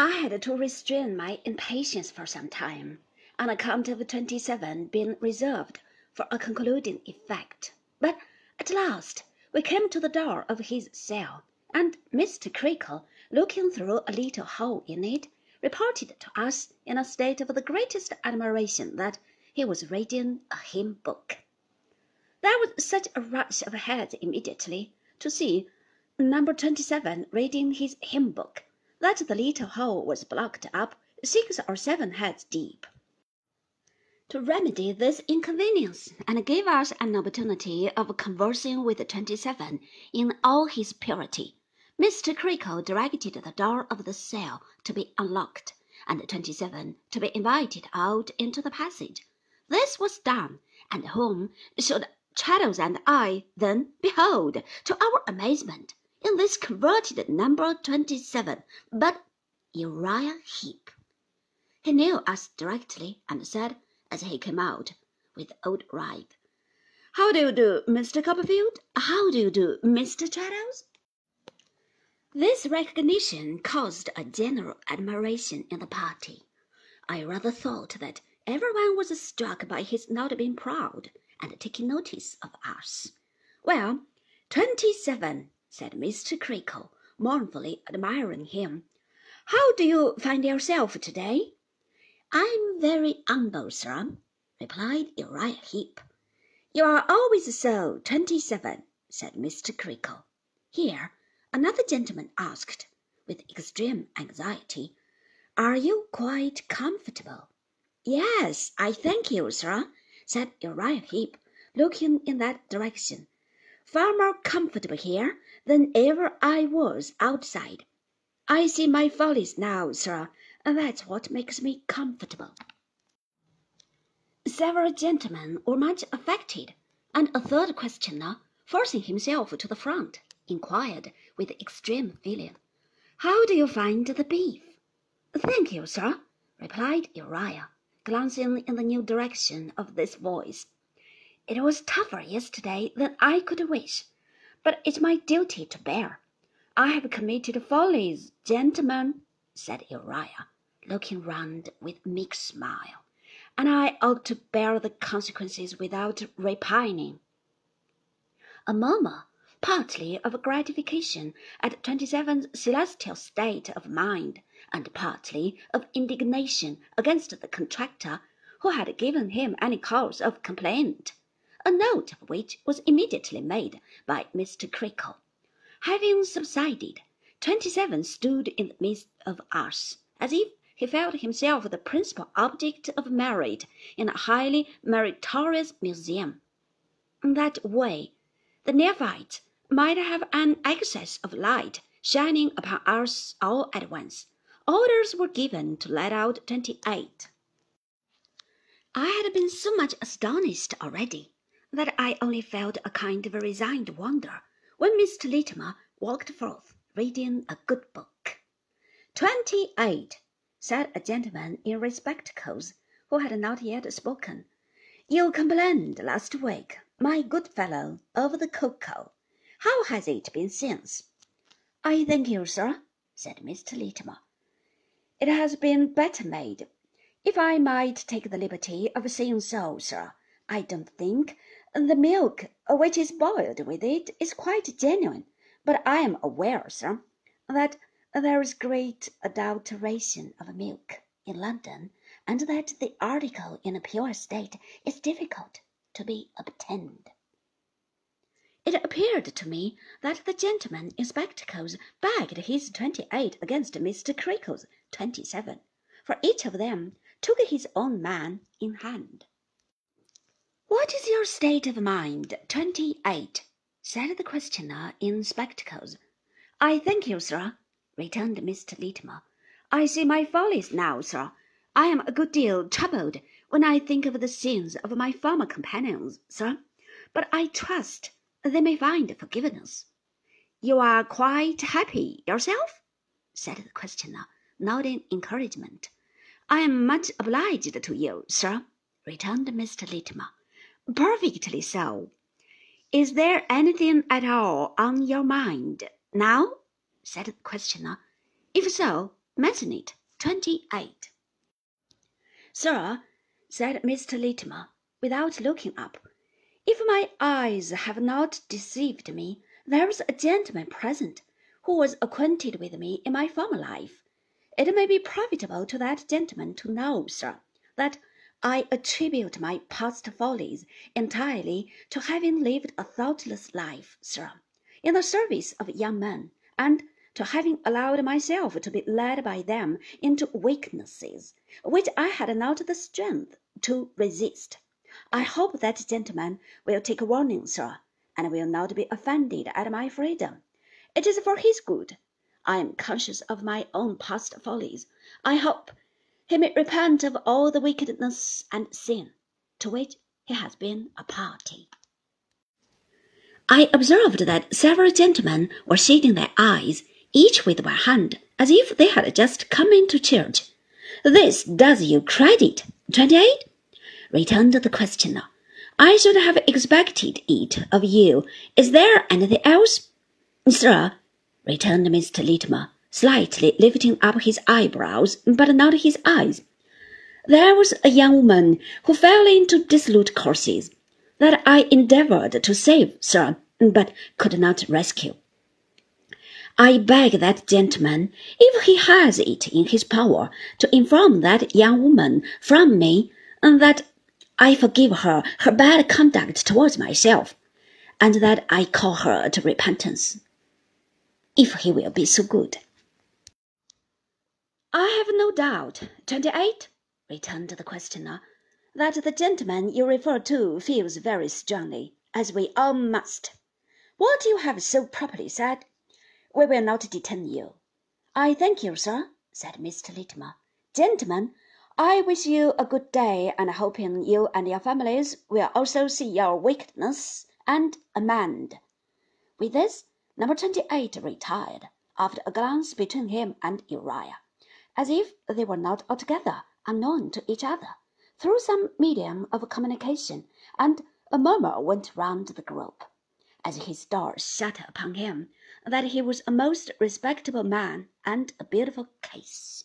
I had to restrain my impatience for some time, on account of twenty seven being reserved for a concluding effect. But at last we came to the door of his cell, and Mr. Creakle, looking through a little hole in it, reported to us in a state of the greatest admiration that he was reading a hymn book. There was such a rush of heads immediately to see number twenty seven reading his hymn book that the little hole was blocked up six or seven heads deep. To remedy this inconvenience and give us an opportunity of conversing with twenty seven in all his purity, Mr. Creakle directed the door of the cell to be unlocked, and twenty seven to be invited out into the passage. This was done, and whom should Traddles and I then behold, to our amazement, in this converted number twenty seven, but Uriah Heep. He knew us directly, and said, as he came out, with old Ribe, How do you do, Mr. Copperfield? How do you do, Mr. Traddles? This recognition caused a general admiration in the party. I rather thought that everyone was struck by his not being proud and taking notice of us. Well, twenty seven said Mr. Creakle, mournfully admiring him. How do you find yourself to-day? I'm very humble, sir, replied Uriah Heep. You are always so, twenty-seven, said Mr. Creakle. Here another gentleman asked, with extreme anxiety, Are you quite comfortable? Yes, I thank you, sir, said Uriah Heep, looking in that direction. Far more comfortable here than ever I was outside. I see my follies now, sir, and that's what makes me comfortable. Several gentlemen were much affected, and a third questioner, forcing himself to the front, inquired with extreme feeling, How do you find the beef? Thank you, sir, replied Uriah, glancing in the new direction of this voice. It was tougher yesterday than I could wish but it's my duty to bear. I have committed follies, gentlemen, said Uriah, looking round with a meek smile, and I ought to bear the consequences without repining. A murmur, partly of gratification at Twenty Seven's celestial state of mind, and partly of indignation against the contractor who had given him any cause of complaint a note of which was immediately made by Mr. Creakle. Having subsided, Twenty Seven stood in the midst of us, as if he felt himself the principal object of merit in a highly meritorious museum. In that way, the neophytes might have an excess of light shining upon us all at once. Orders were given to let out twenty-eight. I had been so much astonished already that I only felt a kind of resigned wonder when Mr. Littimer walked forth reading a good book. Twenty-eight, said a gentleman in spectacles who had not yet spoken. You complained last week, my good fellow, of the cocoa. How has it been since? I thank you, sir, said Mr. Littimer. It has been better made. If I might take the liberty of saying so, sir, I don't think the milk which is boiled with it is quite genuine, but I am aware, sir, that there is great adulteration of milk in London, and that the article in a pure state is difficult to be obtained. It appeared to me that the gentleman in spectacles bagged his twenty-eight against Mr. Creakle's twenty-seven, for each of them took his own man in hand. What is your state of mind, twenty-eight? said the questioner in spectacles. I thank you, sir, returned Mr. Littimer. I see my follies now, sir. I am a good deal troubled when I think of the sins of my former companions, sir, but I trust they may find forgiveness. You are quite happy yourself? said the questioner, nodding encouragement. I am much obliged to you, sir, returned Mr. Littimer. Perfectly so. Is there anything at all on your mind now? said the questioner. If so, Mention it. 28. Sir, said Mr. Littimer, without looking up, if my eyes have not deceived me, there is a gentleman present who was acquainted with me in my former life. It may be profitable to that gentleman to know, sir, that I attribute my past follies entirely to having lived a thoughtless life, sir, in the service of young men, and to having allowed myself to be led by them into weaknesses which I had not the strength to resist. I hope that gentleman will take warning, sir, and will not be offended at my freedom. It is for his good. I am conscious of my own past follies. I hope he may repent of all the wickedness and sin to which he has been a party. I observed that several gentlemen were shading their eyes, each with one hand, as if they had just come into church. This does you credit, twenty-eight? returned the questioner. I should have expected it of you. Is there anything else? Sir, returned Mr. Littimer, slightly lifting up his eyebrows, but not his eyes. There was a young woman who fell into dissolute courses that I endeavored to save, sir, but could not rescue. I beg that gentleman, if he has it in his power, to inform that young woman from me that I forgive her her bad conduct towards myself, and that I call her to repentance if he will be so good. I have no doubt, twenty-eight, returned the questioner, that the gentleman you refer to feels very strongly, as we all must. What you have so properly said, we will not detain you. I thank you, sir, said Mr. Littimer. Gentlemen, I wish you a good day, and hoping you and your families will also see your wickedness and amend. With this, Number 28 retired, after a glance between him and Uriah, as if they were not altogether unknown to each other, through some medium of communication, and a murmur went round the group, as his door shut upon him, that he was a most respectable man and a beautiful case.